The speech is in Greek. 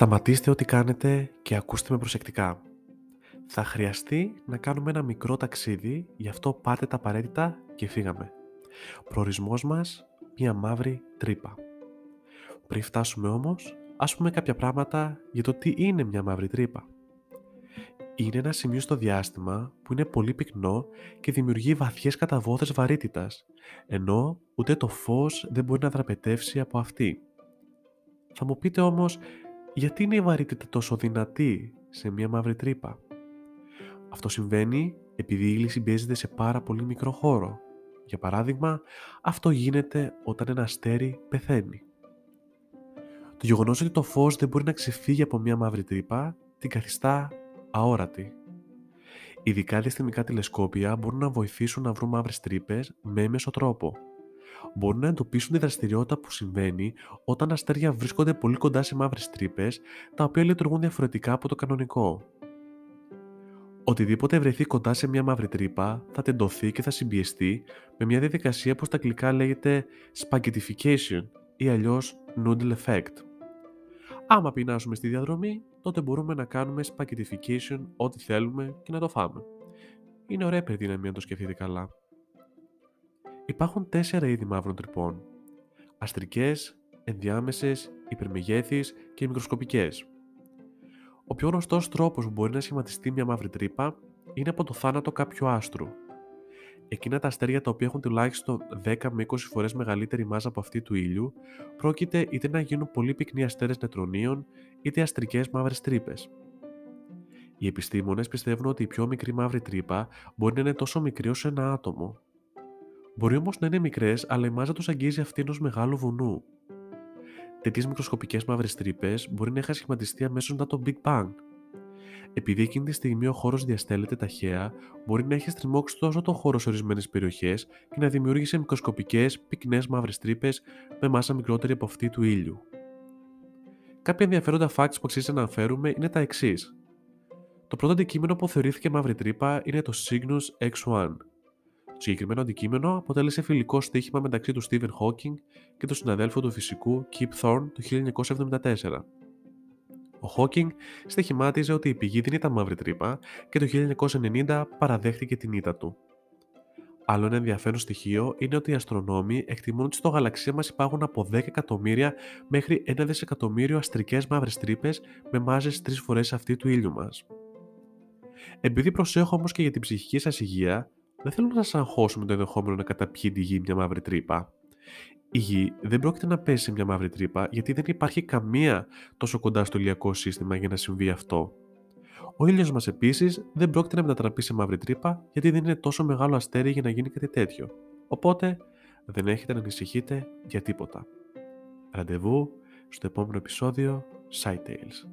Σταματήστε ό,τι κάνετε και ακούστε με προσεκτικά. Θα χρειαστεί να κάνουμε ένα μικρό ταξίδι, γι' αυτό πάτε τα απαραίτητα και φύγαμε. Προορισμός μας, μια μαύρη τρύπα. Πριν φτάσουμε όμως, ας πούμε κάποια πράγματα για το τι είναι μια μαύρη τρύπα. Είναι ένα σημείο στο διάστημα που είναι πολύ πυκνό και δημιουργεί βαθιές καταβόθες βαρύτητας, ενώ ούτε το φως δεν μπορεί να δραπετεύσει από αυτή. Θα μου πείτε όμως γιατί είναι η βαρύτητα τόσο δυνατή σε μια μαύρη τρύπα; Αυτό συμβαίνει επειδή η ύλη συμπιέζεται σε πάρα πολύ μικρό χώρο. Για παράδειγμα, αυτό γίνεται όταν ένα αστέρι πεθαίνει. Το γεγονός ότι το φως δεν μπορεί να ξεφύγει από μια μαύρη τρύπα την καθιστά αόρατη. Ειδικά διαστημικά τηλεσκόπια μπορούν να βοηθήσουν να βρουν μαύρες τρύπες με έμεσο τρόπο – μπορούν να εντοπίσουν τη δραστηριότητα που συμβαίνει όταν αστέρια βρίσκονται πολύ κοντά σε μαύρες τρύπες, τα οποία λειτουργούν διαφορετικά από το κανονικό. Οτιδήποτε βρεθεί κοντά σε μια μαύρη τρύπα θα τεντωθεί και θα συμπιεστεί με μια διαδικασία που στα αγγλικά λέγεται spaghettification ή αλλιώς noodle effect. Άμα πεινάσουμε στη διαδρομή, τότε μπορούμε να κάνουμε spaghettification ό,τι θέλουμε και να το φάμε. Είναι ωραία περδυναμία να το σκεφτείτε καλά. Υπάρχουν τέσσερα είδη μαύρων τρυπών. Αστρικές, ενδιάμεσες, υπερμεγέθεις και μικροσκοπικές. Ο πιο γνωστός τρόπος που μπορεί να σχηματιστεί μια μαύρη τρύπα είναι από το θάνατο κάποιου άστρου. Εκείνα τα αστέρια τα οποία έχουν τουλάχιστον 10 με 20 φορές μεγαλύτερη μάζα από αυτή του ήλιου πρόκειται είτε να γίνουν πολύ πυκνοί αστέρες νετρονίων είτε αστρικές μαύρες τρύπες. Οι επιστήμονες πιστεύουν ότι η πιο μικρή μαύρη τρύπα μπορεί να είναι τόσο μικρή όσο ένα άτομο Μπορεί όμως να είναι μικρές, αλλά η μάζα τους αγγίζει αυτή ενό μεγάλου βουνού. Τέτοιες μικροσκοπικές μαύρες τρύπες μπορεί να είχαν σχηματιστεί αμέσως μετά το Big Bang. Επειδή εκείνη τη στιγμή ο χώρος διαστέλλεται ταχαία, μπορεί να έχει στριμώξει τόσο το χώρο σε ορισμένες περιοχές και να δημιούργησε μικροσκοπικές, πυκνές μαύρες τρύπες με μάσα μικρότερη από αυτή του ήλιου. Κάποια ενδιαφέροντα facts που αξίζει να αναφέρουμε είναι τα εξής. Το πρώτο αντικείμενο που θεωρήθηκε μαύρη τρύπα είναι το Cygnus X1, το συγκεκριμένο αντικείμενο αποτέλεσε φιλικό στοίχημα μεταξύ του Stephen Hawking και του συναδέλφου του φυσικού Kip Thorne το 1974. Ο Hawking στοιχημάτιζε ότι η πηγή δεν ήταν μαύρη τρύπα και το 1990 παραδέχτηκε την ήττα του. Άλλο ένα ενδιαφέρον στοιχείο είναι ότι οι αστρονόμοι εκτιμούν ότι στο γαλαξία μας υπάρχουν από 10 εκατομμύρια μέχρι 1 δισεκατομμύριο αστρικές μαύρες τρύπες με μάζες τρεις φορές αυτή του ήλιου μας. Επειδή προσέχω όμως και για την ψυχική σας υγεία, δεν θέλω να σα αγχώσω με το ενδεχόμενο να καταπιεί τη γη μια μαύρη τρύπα. Η γη δεν πρόκειται να πέσει σε μια μαύρη τρύπα γιατί δεν υπάρχει καμία τόσο κοντά στο ηλιακό σύστημα για να συμβεί αυτό. Ο ήλιος μας επίσης δεν πρόκειται να μετατραπεί σε μαύρη τρύπα γιατί δεν είναι τόσο μεγάλο αστέρι για να γίνει κάτι τέτοιο. Οπότε δεν έχετε να ανησυχείτε για τίποτα. Ραντεβού στο επόμενο επεισόδιο Side Tales.